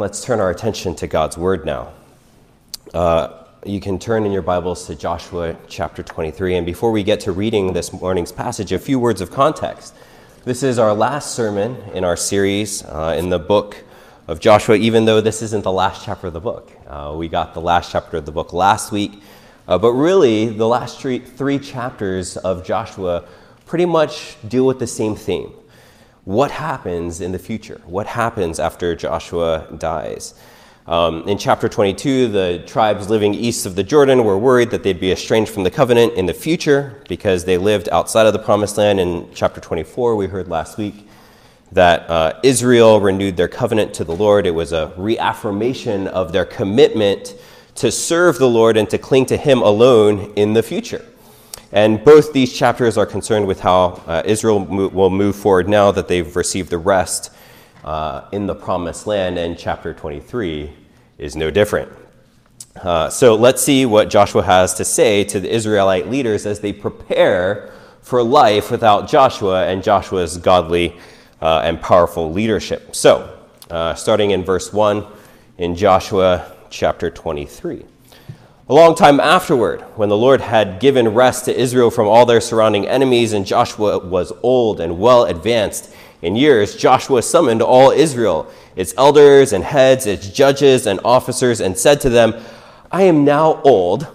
Let's turn our attention to God's Word now. Uh, you can turn in your Bibles to Joshua chapter 23. And before we get to reading this morning's passage, a few words of context. This is our last sermon in our series uh, in the book of Joshua, even though this isn't the last chapter of the book. Uh, we got the last chapter of the book last week, uh, but really, the last three, three chapters of Joshua pretty much deal with the same theme. What happens in the future? What happens after Joshua dies? Um, in chapter 22, the tribes living east of the Jordan were worried that they'd be estranged from the covenant in the future because they lived outside of the promised land. In chapter 24, we heard last week that uh, Israel renewed their covenant to the Lord. It was a reaffirmation of their commitment to serve the Lord and to cling to Him alone in the future. And both these chapters are concerned with how uh, Israel mo- will move forward now that they've received the rest uh, in the promised land, and chapter 23 is no different. Uh, so let's see what Joshua has to say to the Israelite leaders as they prepare for life without Joshua and Joshua's godly uh, and powerful leadership. So, uh, starting in verse 1 in Joshua chapter 23. A long time afterward, when the Lord had given rest to Israel from all their surrounding enemies, and Joshua was old and well advanced in years, Joshua summoned all Israel, its elders and heads, its judges and officers, and said to them, I am now old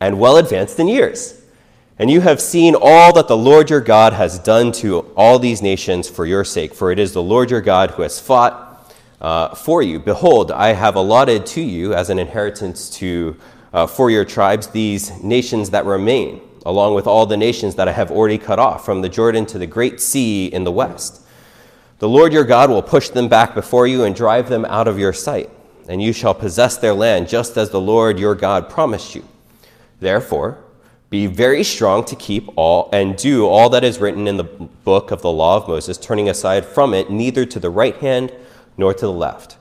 and well advanced in years. And you have seen all that the Lord your God has done to all these nations for your sake, for it is the Lord your God who has fought uh, for you. Behold, I have allotted to you as an inheritance to, uh, for your tribes these nations that remain, along with all the nations that I have already cut off, from the Jordan to the great sea in the west. The Lord your God will push them back before you and drive them out of your sight, and you shall possess their land just as the Lord your God promised you. Therefore, be very strong to keep all and do all that is written in the book of the law of Moses, turning aside from it neither to the right hand nor to the left,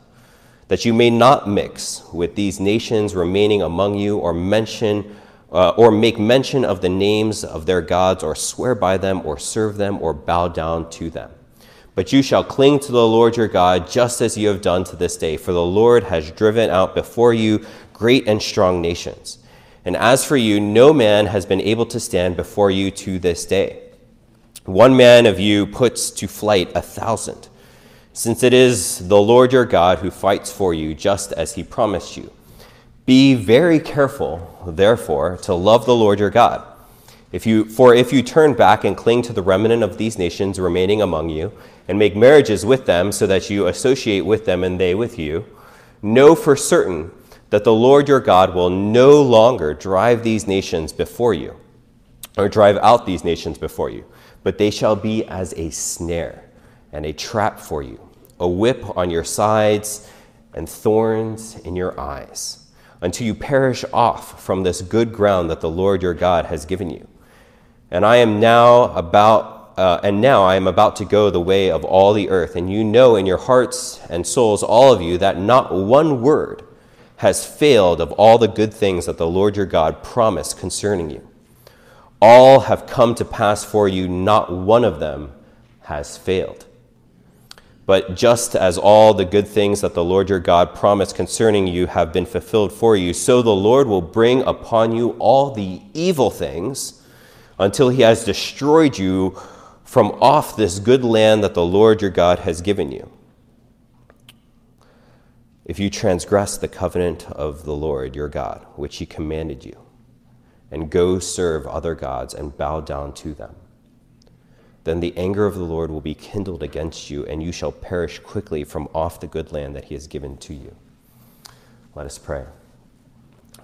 that you may not mix with these nations remaining among you, or mention uh, or make mention of the names of their gods, or swear by them, or serve them, or bow down to them. But you shall cling to the Lord your God, just as you have done to this day, for the Lord has driven out before you great and strong nations. And as for you, no man has been able to stand before you to this day. One man of you puts to flight a thousand since it is the Lord your God who fights for you, just as he promised you. Be very careful, therefore, to love the Lord your God. If you, for if you turn back and cling to the remnant of these nations remaining among you, and make marriages with them so that you associate with them and they with you, know for certain that the Lord your God will no longer drive these nations before you, or drive out these nations before you, but they shall be as a snare and a trap for you a whip on your sides, and thorns in your eyes, until you perish off from this good ground that the Lord your God has given you. And I am now about, uh, and now I am about to go the way of all the earth, and you know in your hearts and souls, all of you, that not one word has failed of all the good things that the Lord your God promised concerning you. All have come to pass for you, not one of them has failed. But just as all the good things that the Lord your God promised concerning you have been fulfilled for you, so the Lord will bring upon you all the evil things until he has destroyed you from off this good land that the Lord your God has given you. If you transgress the covenant of the Lord your God, which he commanded you, and go serve other gods and bow down to them, then the anger of the Lord will be kindled against you, and you shall perish quickly from off the good land that he has given to you. Let us pray.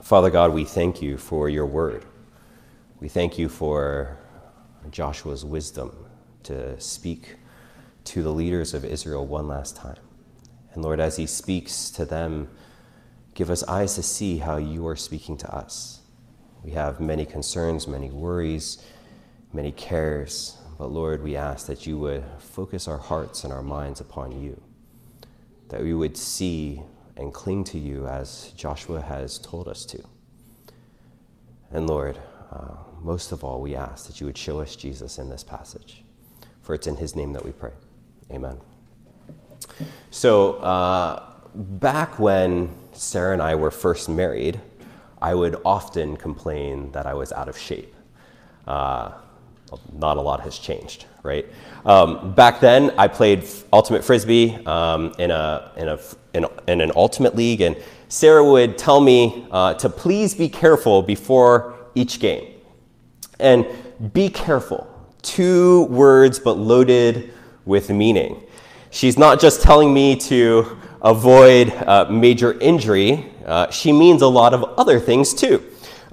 Father God, we thank you for your word. We thank you for Joshua's wisdom to speak to the leaders of Israel one last time. And Lord, as he speaks to them, give us eyes to see how you are speaking to us. We have many concerns, many worries, many cares. But Lord, we ask that you would focus our hearts and our minds upon you, that we would see and cling to you as Joshua has told us to. And Lord, uh, most of all, we ask that you would show us Jesus in this passage, for it's in his name that we pray. Amen. So, uh, back when Sarah and I were first married, I would often complain that I was out of shape. Uh, not a lot has changed, right? Um, back then, I played ultimate frisbee um, in, a, in, a, in, in, an ultimate league, and Sarah would tell me uh, to please be careful before each game. And be careful, two words but loaded with meaning. She's not just telling me to avoid uh, major injury, uh, she means a lot of other things too.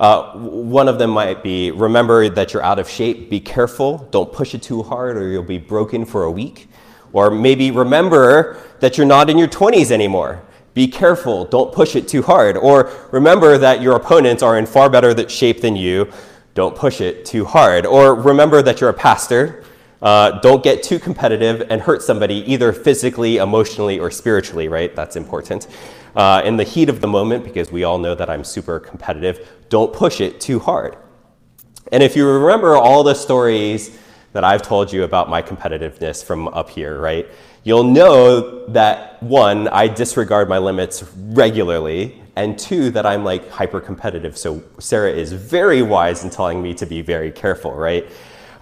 Uh, one of them might be remember that you're out of shape, be careful, don't push it too hard, or you'll be broken for a week. Or maybe remember that you're not in your 20s anymore. Be careful, don't push it too hard. Or remember that your opponents are in far better shape than you, don't push it too hard. Or remember that you're a pastor, uh, don't get too competitive and hurt somebody either physically, emotionally, or spiritually, right? That's important. Uh, in the heat of the moment, because we all know that I'm super competitive, don't push it too hard. And if you remember all the stories that I've told you about my competitiveness from up here, right? You'll know that one, I disregard my limits regularly, and two, that I'm like hyper competitive. So Sarah is very wise in telling me to be very careful, right?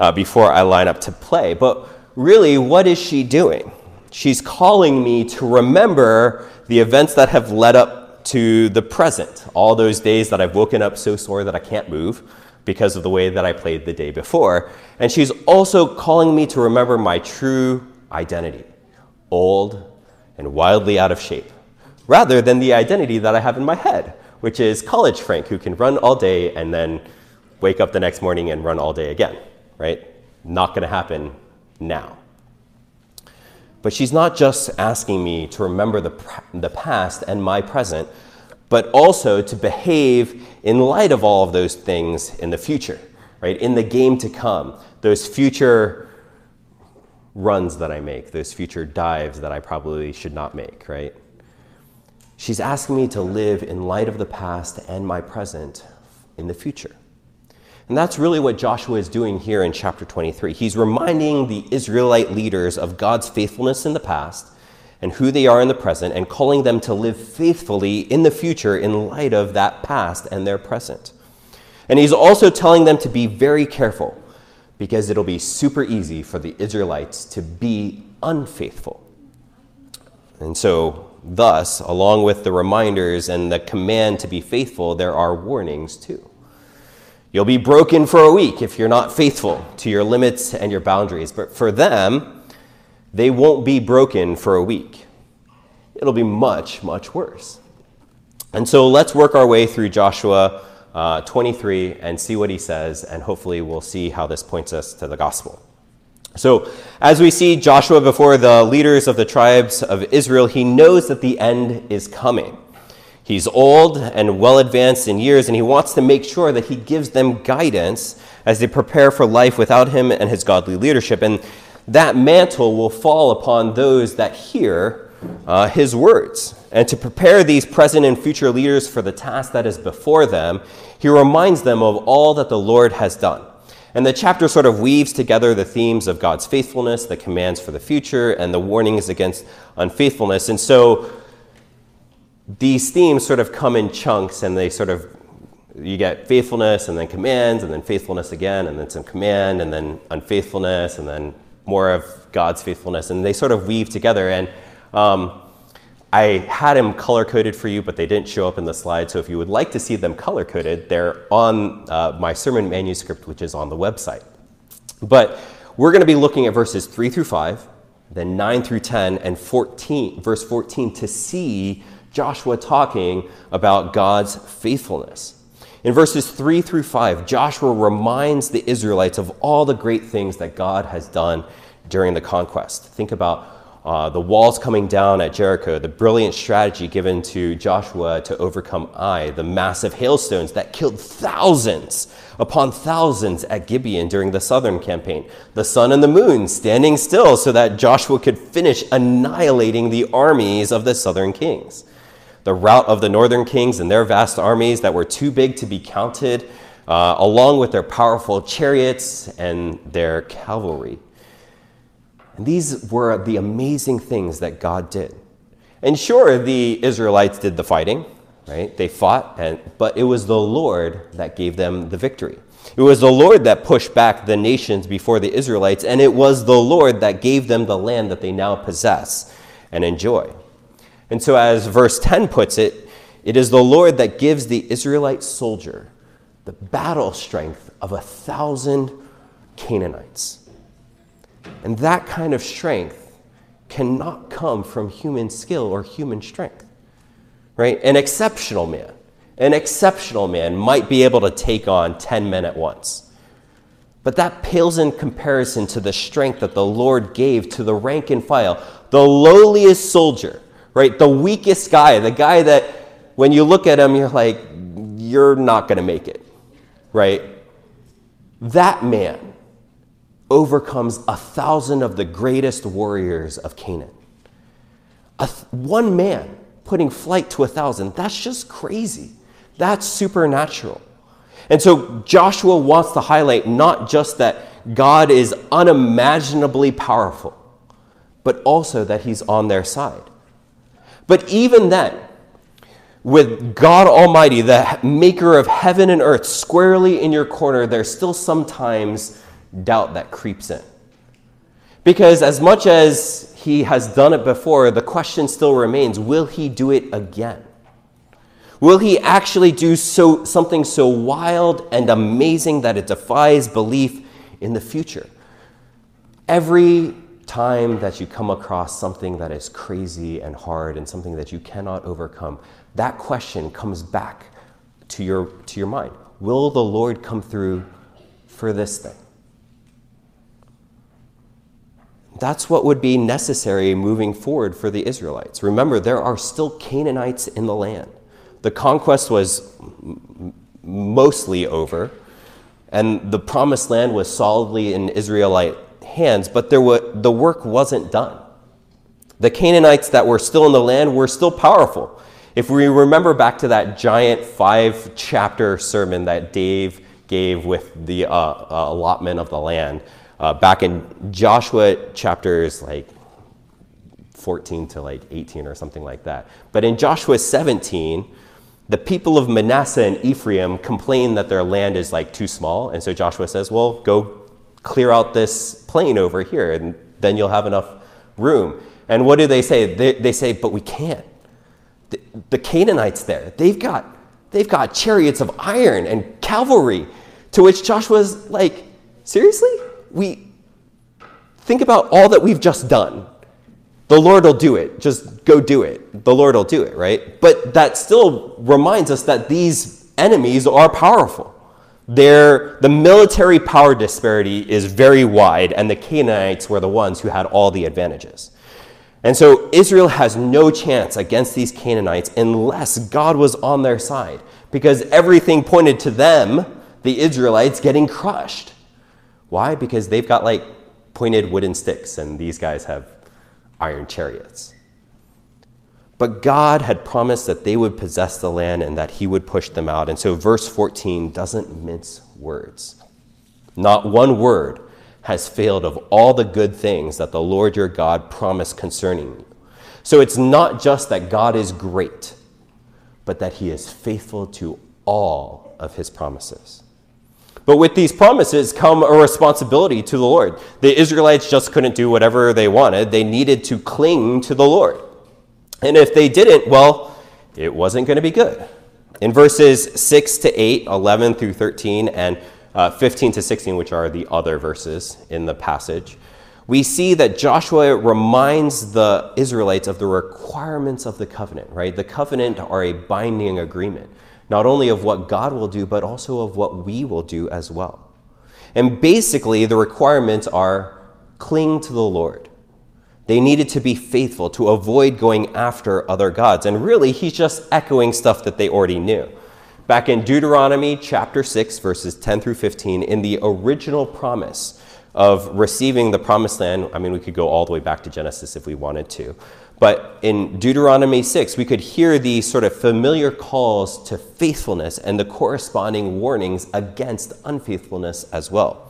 uh, before I line up to play. But really, what is she doing? She's calling me to remember the events that have led up to the present, all those days that I've woken up so sore that I can't move because of the way that I played the day before. And she's also calling me to remember my true identity old and wildly out of shape, rather than the identity that I have in my head, which is college Frank, who can run all day and then wake up the next morning and run all day again right? Not going to happen now. But she's not just asking me to remember the, the past and my present, but also to behave in light of all of those things in the future, right? In the game to come, those future runs that I make, those future dives that I probably should not make, right? She's asking me to live in light of the past and my present in the future. And that's really what Joshua is doing here in chapter 23. He's reminding the Israelite leaders of God's faithfulness in the past and who they are in the present, and calling them to live faithfully in the future in light of that past and their present. And he's also telling them to be very careful because it'll be super easy for the Israelites to be unfaithful. And so, thus, along with the reminders and the command to be faithful, there are warnings too. You'll be broken for a week if you're not faithful to your limits and your boundaries. But for them, they won't be broken for a week. It'll be much, much worse. And so let's work our way through Joshua uh, 23 and see what he says, and hopefully we'll see how this points us to the gospel. So, as we see Joshua before the leaders of the tribes of Israel, he knows that the end is coming. He's old and well advanced in years, and he wants to make sure that he gives them guidance as they prepare for life without him and his godly leadership. And that mantle will fall upon those that hear uh, his words. And to prepare these present and future leaders for the task that is before them, he reminds them of all that the Lord has done. And the chapter sort of weaves together the themes of God's faithfulness, the commands for the future, and the warnings against unfaithfulness. And so these themes sort of come in chunks and they sort of you get faithfulness and then commands and then faithfulness again and then some command and then unfaithfulness and then more of God's faithfulness and they sort of weave together and um, I had them color coded for you, but they didn't show up in the slide. So if you would like to see them color coded, they're on uh, my sermon manuscript, which is on the website. But we're going to be looking at verses 3 through 5, then 9 through 10, and 14, verse 14 to see Joshua talking about God's faithfulness. In verses 3 through 5, Joshua reminds the Israelites of all the great things that God has done during the conquest. Think about uh, the walls coming down at Jericho, the brilliant strategy given to Joshua to overcome Ai, the massive hailstones that killed thousands upon thousands at Gibeon during the southern campaign, the sun and the moon standing still so that Joshua could finish annihilating the armies of the southern kings the rout of the northern kings and their vast armies that were too big to be counted, uh, along with their powerful chariots and their cavalry. And these were the amazing things that God did. And sure, the Israelites did the fighting, right? They fought, and, but it was the Lord that gave them the victory. It was the Lord that pushed back the nations before the Israelites, and it was the Lord that gave them the land that they now possess and enjoy. And so, as verse 10 puts it, it is the Lord that gives the Israelite soldier the battle strength of a thousand Canaanites. And that kind of strength cannot come from human skill or human strength, right? An exceptional man, an exceptional man might be able to take on 10 men at once. But that pales in comparison to the strength that the Lord gave to the rank and file, the lowliest soldier, right? The weakest guy, the guy that when you look at him, you're like, you're not going to make it, right? That man overcomes a thousand of the greatest warriors of Canaan. A th- one man putting flight to a thousand, that's just crazy. That's supernatural. And so Joshua wants to highlight not just that God is unimaginably powerful, but also that he's on their side. But even then, with God Almighty, the maker of heaven and earth, squarely in your corner, there's still sometimes doubt that creeps in. Because as much as he has done it before, the question still remains will he do it again? Will he actually do so, something so wild and amazing that it defies belief in the future? Every time that you come across something that is crazy and hard and something that you cannot overcome, that question comes back to your, to your mind. Will the Lord come through for this thing? That's what would be necessary moving forward for the Israelites. Remember, there are still Canaanites in the land. The conquest was mostly over, and the promised land was solidly in Israelite hands, but there were, the work wasn't done. The Canaanites that were still in the land were still powerful. If we remember back to that giant five chapter sermon that Dave gave with the uh, uh, allotment of the land, uh, back in Joshua chapters like 14 to like 18 or something like that. But in Joshua 17, the people of Manasseh and Ephraim complain that their land is like too small. And so Joshua says, well, go clear out this plain over here, and then you'll have enough room. And what do they say? They, they say, but we can't the, the Canaanites there, they've got, they've got chariots of iron and cavalry. To which Joshua's like, seriously? We think about all that we've just done. The Lord will do it. Just go do it. The Lord will do it, right? But that still reminds us that these enemies are powerful. Their, the military power disparity is very wide, and the Canaanites were the ones who had all the advantages. And so Israel has no chance against these Canaanites unless God was on their side, because everything pointed to them, the Israelites, getting crushed. Why? Because they've got like pointed wooden sticks, and these guys have iron chariots. But God had promised that they would possess the land and that He would push them out. And so verse 14 doesn't mince words. Not one word has failed of all the good things that the Lord your God promised concerning you. So it's not just that God is great, but that he is faithful to all of his promises. But with these promises come a responsibility to the Lord. The Israelites just couldn't do whatever they wanted, they needed to cling to the Lord. And if they didn't, well, it wasn't going to be good. In verses 6 to 8, 11 through 13, and uh, 15 to 16, which are the other verses in the passage, we see that Joshua reminds the Israelites of the requirements of the covenant, right? The covenant are a binding agreement, not only of what God will do, but also of what we will do as well. And basically, the requirements are cling to the Lord. They needed to be faithful to avoid going after other gods. And really, he's just echoing stuff that they already knew. Back in Deuteronomy chapter 6, verses 10 through 15, in the original promise of receiving the promised land, I mean, we could go all the way back to Genesis if we wanted to. But in Deuteronomy 6, we could hear the sort of familiar calls to faithfulness and the corresponding warnings against unfaithfulness as well.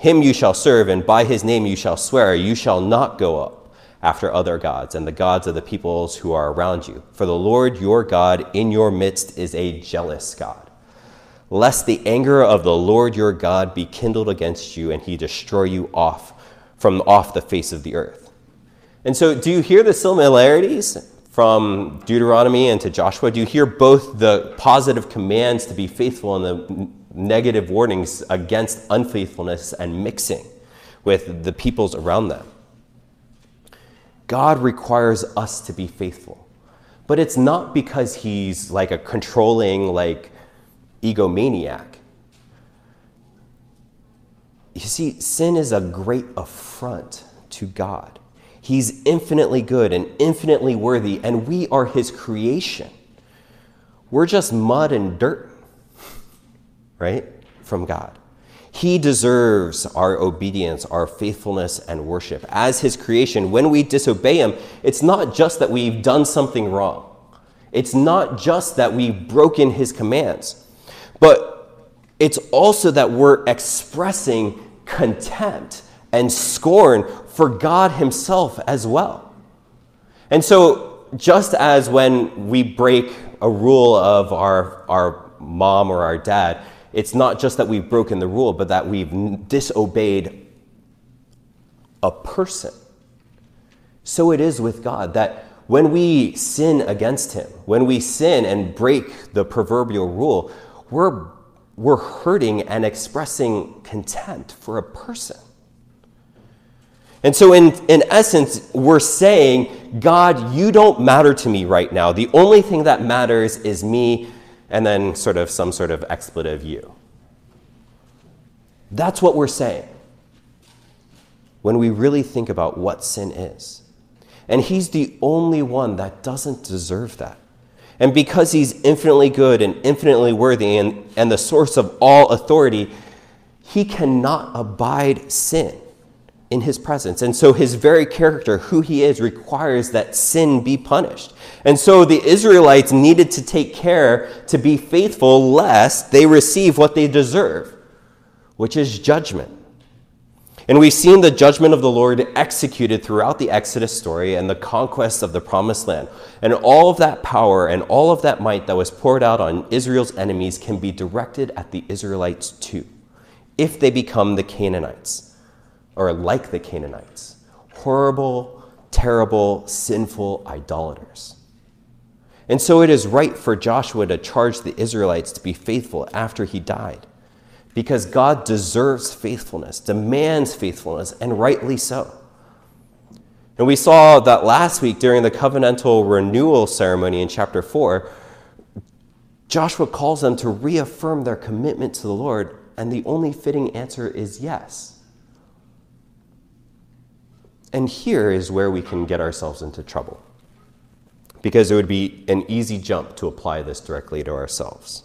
Him you shall serve, and by his name you shall swear. You shall not go up after other gods and the gods of the peoples who are around you. For the Lord your God in your midst is a jealous God. Lest the anger of the Lord your God be kindled against you, and he destroy you off from off the face of the earth. And so, do you hear the similarities from Deuteronomy and to Joshua? Do you hear both the positive commands to be faithful and the negative warnings against unfaithfulness and mixing with the peoples around them. God requires us to be faithful. But it's not because he's like a controlling, like, egomaniac. You see, sin is a great affront to God. He's infinitely good and infinitely worthy, and we are his creation. We're just mud and dirt right? From God. He deserves our obedience, our faithfulness, and worship. As His creation, when we disobey Him, it's not just that we've done something wrong, it's not just that we've broken His commands, but it's also that we're expressing contempt and scorn for God Himself as well. And so, just as when we break a rule of our, our mom or our dad, it's not just that we've broken the rule, but that we've disobeyed a person. So it is with God that when we sin against Him, when we sin and break the proverbial rule, we're, we're hurting and expressing contempt for a person. And so, in, in essence, we're saying, God, you don't matter to me right now. The only thing that matters is me and then sort of some sort of expletive you. That's what we're saying when we really think about what sin is. And he's the only one that doesn't deserve that. And because he's infinitely good and infinitely worthy and, and the source of all authority, he cannot abide sin in his presence. And so his very character, who he is, requires that sin be punished. And so the Israelites needed to take care to be faithful lest they receive what they deserve, which is judgment. And we've seen the judgment of the Lord executed throughout the Exodus story and the conquest of the promised land. And all of that power and all of that might that was poured out on Israel's enemies can be directed at the Israelites too, if they become the Canaanites or like the Canaanites, horrible, terrible, sinful idolaters. And so it is right for Joshua to charge the Israelites to be faithful after he died, because God deserves faithfulness, demands faithfulness, and rightly so. And we saw that last week during the covenantal renewal ceremony in chapter 4. Joshua calls them to reaffirm their commitment to the Lord, and the only fitting answer is yes. And here is where we can get ourselves into trouble. Because it would be an easy jump to apply this directly to ourselves.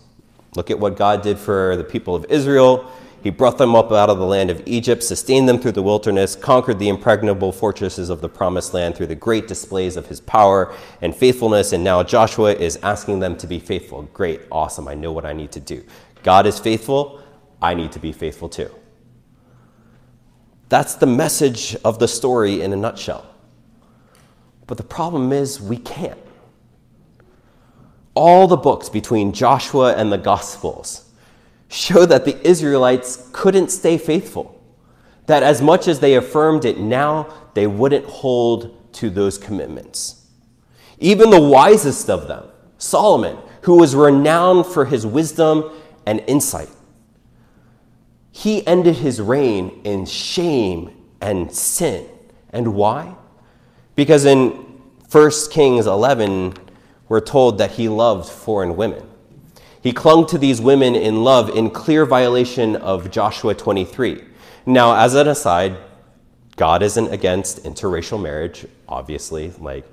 Look at what God did for the people of Israel. He brought them up out of the land of Egypt, sustained them through the wilderness, conquered the impregnable fortresses of the promised land through the great displays of his power and faithfulness. And now Joshua is asking them to be faithful. Great, awesome. I know what I need to do. God is faithful. I need to be faithful too. That's the message of the story in a nutshell. But the problem is, we can't. All the books between Joshua and the Gospels show that the Israelites couldn't stay faithful, that as much as they affirmed it now, they wouldn't hold to those commitments. Even the wisest of them, Solomon, who was renowned for his wisdom and insight, he ended his reign in shame and sin. And why? Because in 1 Kings 11, we're told that he loved foreign women. He clung to these women in love in clear violation of Joshua 23. Now, as an aside, God isn't against interracial marriage, obviously, like,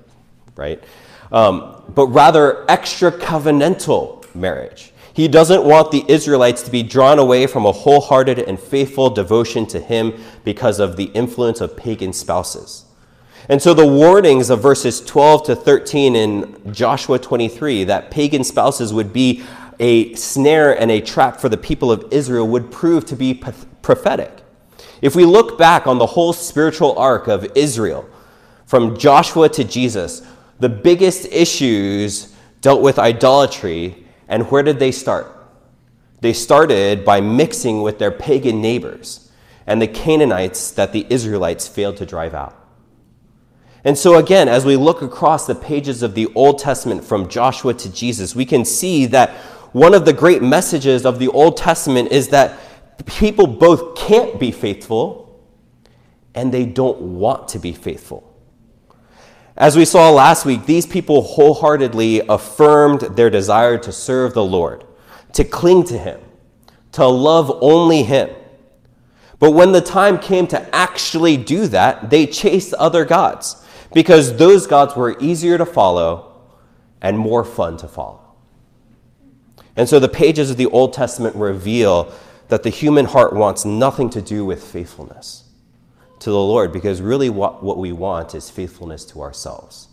right? Um, but rather extra covenantal marriage. He doesn't want the Israelites to be drawn away from a wholehearted and faithful devotion to Him because of the influence of pagan spouses. And so the warnings of verses 12 to 13 in Joshua 23 that pagan spouses would be a snare and a trap for the people of Israel would prove to be prophetic. If we look back on the whole spiritual arc of Israel, from Joshua to Jesus, the biggest issues dealt with idolatry and where did they start? They started by mixing with their pagan neighbors and the Canaanites that the Israelites failed to drive out. And so, again, as we look across the pages of the Old Testament from Joshua to Jesus, we can see that one of the great messages of the Old Testament is that people both can't be faithful and they don't want to be faithful. As we saw last week, these people wholeheartedly affirmed their desire to serve the Lord, to cling to Him, to love only Him. But when the time came to actually do that, they chased other gods because those gods were easier to follow and more fun to follow. And so the pages of the Old Testament reveal that the human heart wants nothing to do with faithfulness to the Lord because really what, what we want is faithfulness to ourselves.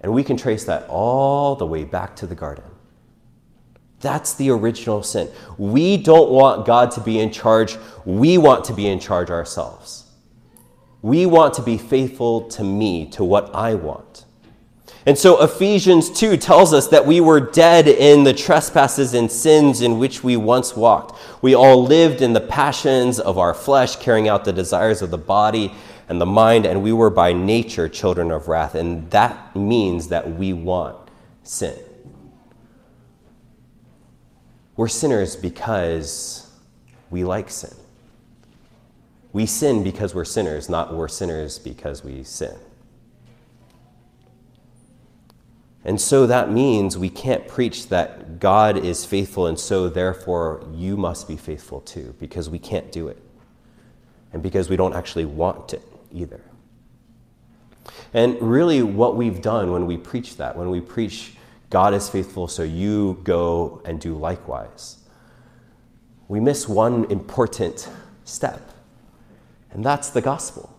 And we can trace that all the way back to the garden. That's the original sin. We don't want God to be in charge, we want to be in charge ourselves. We want to be faithful to me, to what I want. And so Ephesians 2 tells us that we were dead in the trespasses and sins in which we once walked. We all lived in the passions of our flesh, carrying out the desires of the body and the mind, and we were by nature children of wrath. And that means that we want sin. We're sinners because we like sin. We sin because we're sinners, not we're sinners because we sin. And so that means we can't preach that God is faithful and so therefore you must be faithful too, because we can't do it. And because we don't actually want it either. And really, what we've done when we preach that, when we preach God is faithful, so you go and do likewise, we miss one important step, and that's the gospel.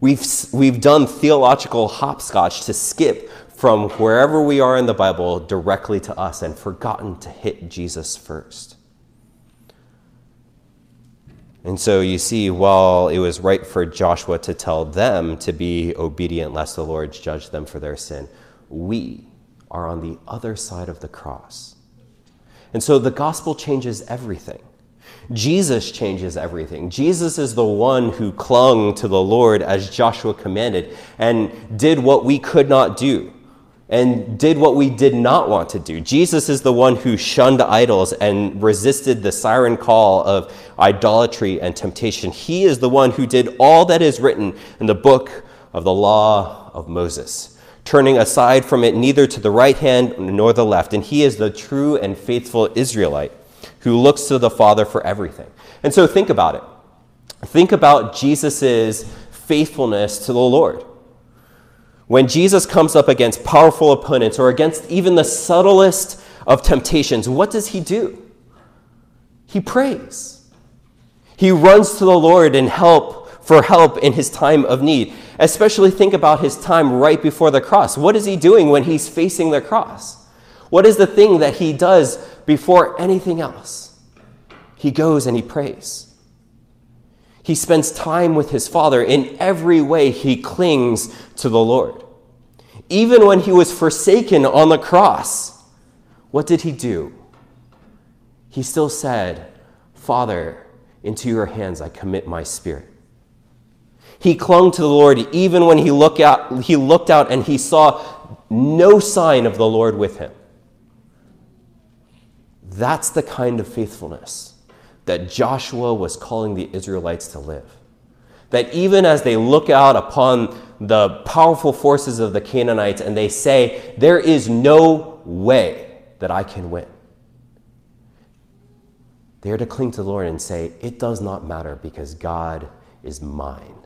We've, we've done theological hopscotch to skip from wherever we are in the Bible directly to us and forgotten to hit Jesus first. And so you see, while it was right for Joshua to tell them to be obedient lest the Lord judge them for their sin, we are on the other side of the cross. And so the gospel changes everything. Jesus changes everything. Jesus is the one who clung to the Lord as Joshua commanded and did what we could not do and did what we did not want to do. Jesus is the one who shunned idols and resisted the siren call of idolatry and temptation. He is the one who did all that is written in the book of the law of Moses, turning aside from it neither to the right hand nor the left. And he is the true and faithful Israelite who looks to the Father for everything. And so think about it. Think about Jesus' faithfulness to the Lord. When Jesus comes up against powerful opponents or against even the subtlest of temptations, what does he do? He prays. He runs to the Lord and help for help in his time of need. Especially think about his time right before the cross. What is he doing when he's facing the cross? What is the thing that he does before anything else? He goes and he prays. He spends time with his Father. In every way, he clings to the Lord. Even when he was forsaken on the cross, what did he do? He still said, Father, into your hands I commit my spirit. He clung to the Lord even when he looked out, he looked out and he saw no sign of the Lord with him. That's the kind of faithfulness that Joshua was calling the Israelites to live. That even as they look out upon the powerful forces of the Canaanites and they say, There is no way that I can win. They are to cling to the Lord and say, It does not matter because God is mine.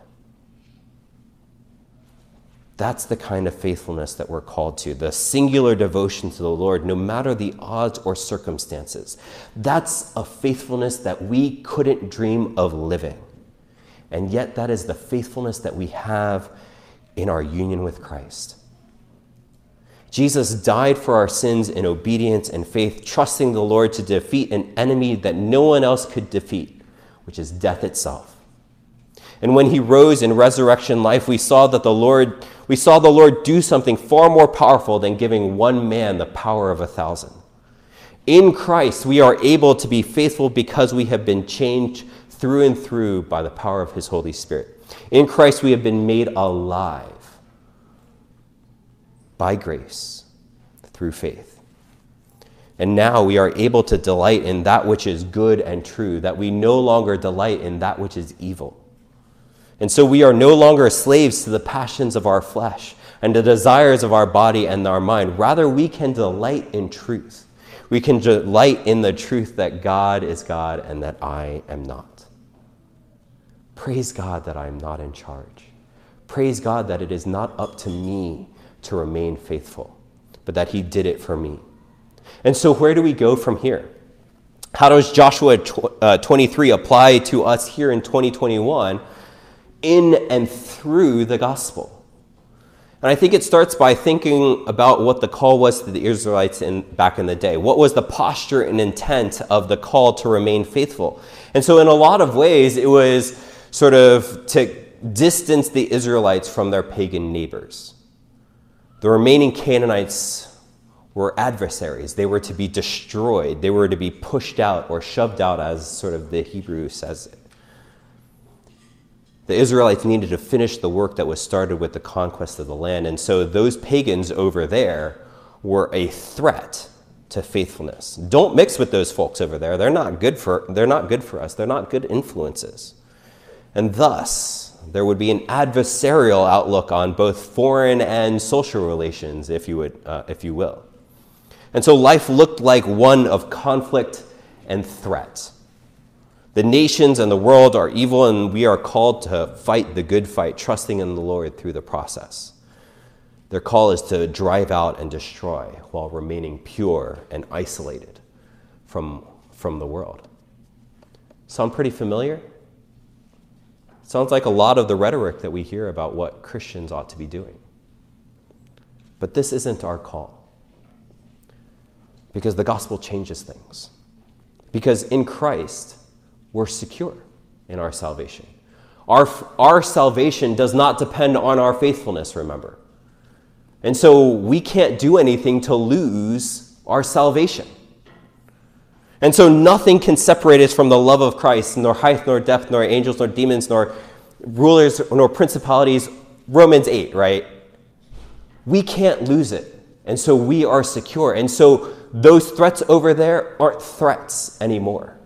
That's the kind of faithfulness that we're called to, the singular devotion to the Lord, no matter the odds or circumstances. That's a faithfulness that we couldn't dream of living. And yet, that is the faithfulness that we have in our union with Christ. Jesus died for our sins in obedience and faith, trusting the Lord to defeat an enemy that no one else could defeat, which is death itself. And when he rose in resurrection life, we saw that the Lord we saw the Lord do something far more powerful than giving one man the power of a thousand. In Christ, we are able to be faithful because we have been changed through and through by the power of his Holy Spirit. In Christ, we have been made alive by grace through faith. And now we are able to delight in that which is good and true, that we no longer delight in that which is evil. And so we are no longer slaves to the passions of our flesh and the desires of our body and our mind. Rather, we can delight in truth. We can delight in the truth that God is God and that I am not. Praise God that I am not in charge. Praise God that it is not up to me to remain faithful, but that He did it for me. And so, where do we go from here? How does Joshua uh, 23 apply to us here in 2021 in and through the gospel? And I think it starts by thinking about what the call was to the Israelites in, back in the day. What was the posture and intent of the call to remain faithful? And so, in a lot of ways, it was sort of to distance the Israelites from their pagan neighbors. The remaining Canaanites were adversaries. They were to be destroyed. They were to be pushed out or shoved out, as sort of the Hebrew says it. The Israelites needed to finish the work that was started with the conquest of the land. And so those pagans over there were a threat to faithfulness. Don't mix with those folks over there. They're not good for, they're not good for us. They're not good influences. And thus, there would be an adversarial outlook on both foreign and social relations, if you, would, uh, if you will. And so life looked like one of conflict and threat. The nations and the world are evil, and we are called to fight the good fight, trusting in the Lord through the process. Their call is to drive out and destroy while remaining pure and isolated from, from the world. Sound pretty familiar? Sounds like a lot of the rhetoric that we hear about what Christians ought to be doing. But this isn't our call. Because the gospel changes things. Because in Christ, we're secure in our salvation. Our, our salvation does not depend on our faithfulness, remember. And so we can't do anything to lose our salvation. And so nothing can separate us from the love of Christ, nor height, nor depth, nor angels, nor demons, nor rulers, nor principalities. Romans 8, right? We can't lose it. And so we are secure. And so those threats over there aren't threats anymore.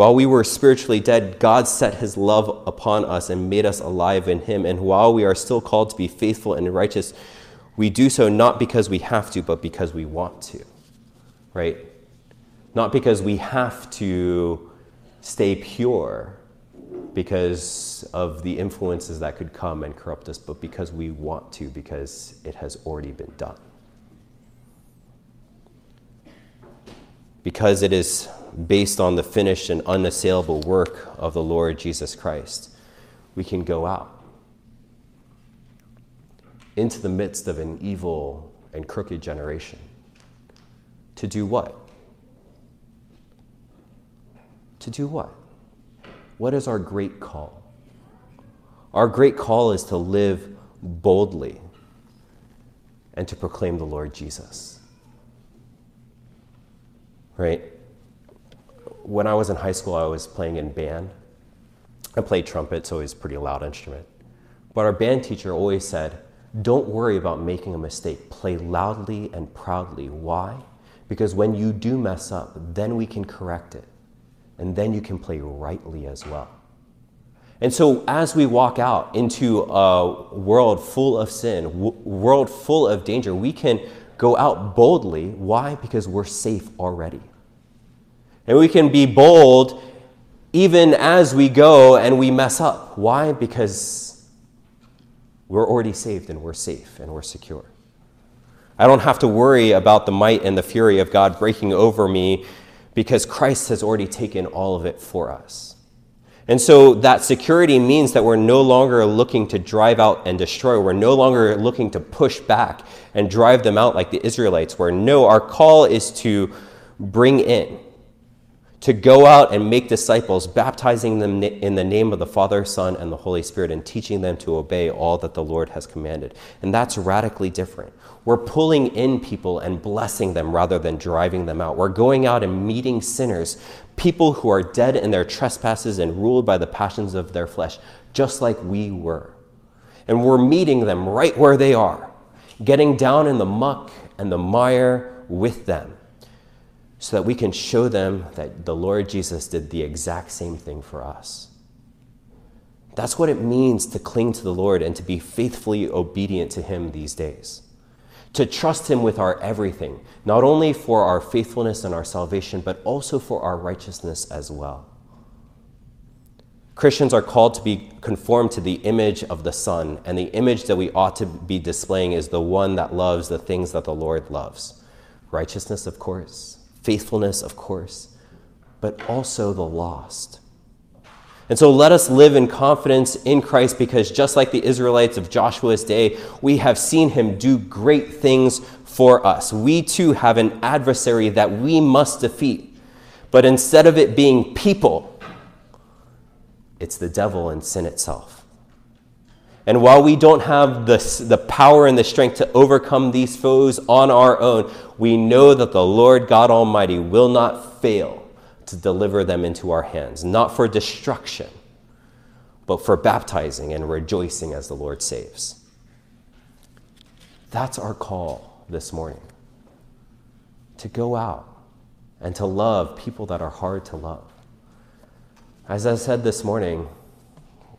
While we were spiritually dead, God set his love upon us and made us alive in him. And while we are still called to be faithful and righteous, we do so not because we have to, but because we want to, right? Not because we have to stay pure because of the influences that could come and corrupt us, but because we want to, because it has already been done. Because it is based on the finished and unassailable work of the Lord Jesus Christ, we can go out into the midst of an evil and crooked generation. To do what? To do what? What is our great call? Our great call is to live boldly and to proclaim the Lord Jesus. Right? When I was in high school, I was playing in band. I played trumpet, so it was a pretty loud instrument. But our band teacher always said, don't worry about making a mistake. Play loudly and proudly. Why? Because when you do mess up, then we can correct it. And then you can play rightly as well. And so, as we walk out into a world full of sin, w- world full of danger, we can go out boldly. Why? Because we're safe already. And we can be bold even as we go and we mess up. Why? Because we're already saved and we're safe and we're secure. I don't have to worry about the might and the fury of God breaking over me because Christ has already taken all of it for us. And so that security means that we're no longer looking to drive out and destroy. We're no longer looking to push back and drive them out like the Israelites were. No, our call is to bring in to go out and make disciples, baptizing them in the name of the Father, Son, and the Holy Spirit, and teaching them to obey all that the Lord has commanded. And that's radically different. We're pulling in people and blessing them rather than driving them out. We're going out and meeting sinners, people who are dead in their trespasses and ruled by the passions of their flesh, just like we were. And we're meeting them right where they are, getting down in the muck and the mire with them so that we can show them that the Lord Jesus did the exact same thing for us. That's what it means to cling to the Lord and to be faithfully obedient to Him these days. To trust Him with our everything, not only for our faithfulness and our salvation, but also for our righteousness as well. Christians are called to be conformed to the image of the Son, and the image that we ought to be displaying is the one that loves the things that the Lord loves righteousness, of course, faithfulness, of course, but also the lost. And so let us live in confidence in Christ because just like the Israelites of Joshua's day, we have seen him do great things for us. We too have an adversary that we must defeat. But instead of it being people, it's the devil and sin itself. And while we don't have the, the power and the strength to overcome these foes on our own, we know that the Lord God Almighty will not fail to deliver them into our hands, not for destruction, but for baptizing and rejoicing as the Lord saves. That's our call this morning to go out and to love people that are hard to love. As I said this morning,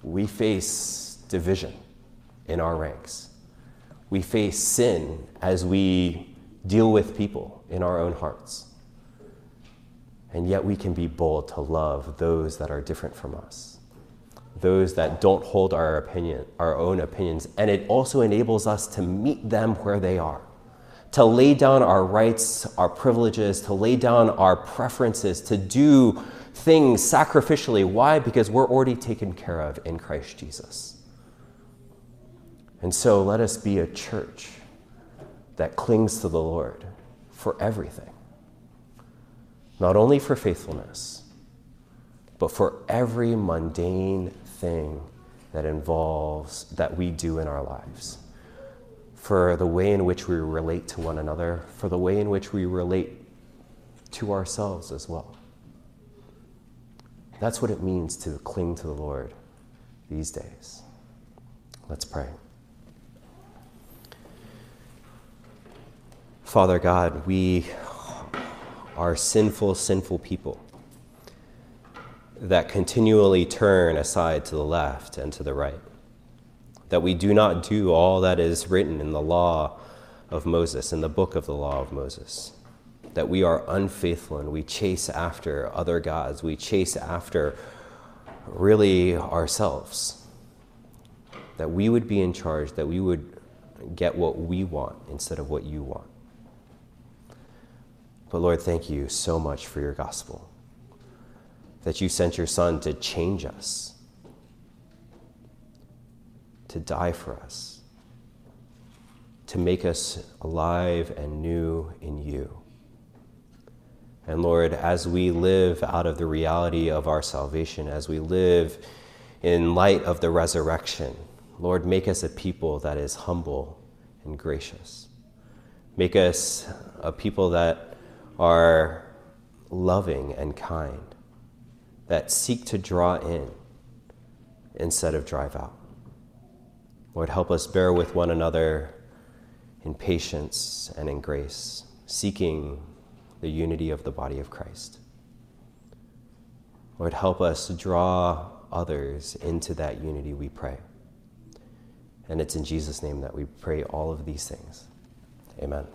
we face division in our ranks. We face sin as we deal with people in our own hearts. And yet we can be bold to love those that are different from us, those that don't hold our opinion, our own opinions. And it also enables us to meet them where they are, to lay down our rights, our privileges, to lay down our preferences, to do things sacrificially. Why? Because we're already taken care of in Christ Jesus. And so let us be a church that clings to the Lord for everything, not only for faithfulness, but for every mundane thing that involves that we do in our lives, for the way in which we relate to one another, for the way in which we relate to ourselves as well. That's what it means to cling to the Lord these days. Let's pray. Father God, we are sinful, sinful people that continually turn aside to the left and to the right, that we do not do all that is written in the law of Moses, in the book of the law of Moses, that we are unfaithful and we chase after other gods, we chase after really ourselves, that we would be in charge, that we would get what we want instead of what you want. But Lord, thank you so much for your gospel, that you sent your Son to change us, to die for us, to make us alive and new in you. And Lord, as we live out of the reality of our salvation, as we live in light of the resurrection, Lord, make us a people that is humble and gracious. Make us a people that are loving and kind, that seek to draw in instead of drive out. Lord, help us bear with one another in patience and in grace, seeking the unity of the body of Christ. Lord, help us draw others into that unity, we pray. And it's in Jesus' name that we pray all of these things. Amen.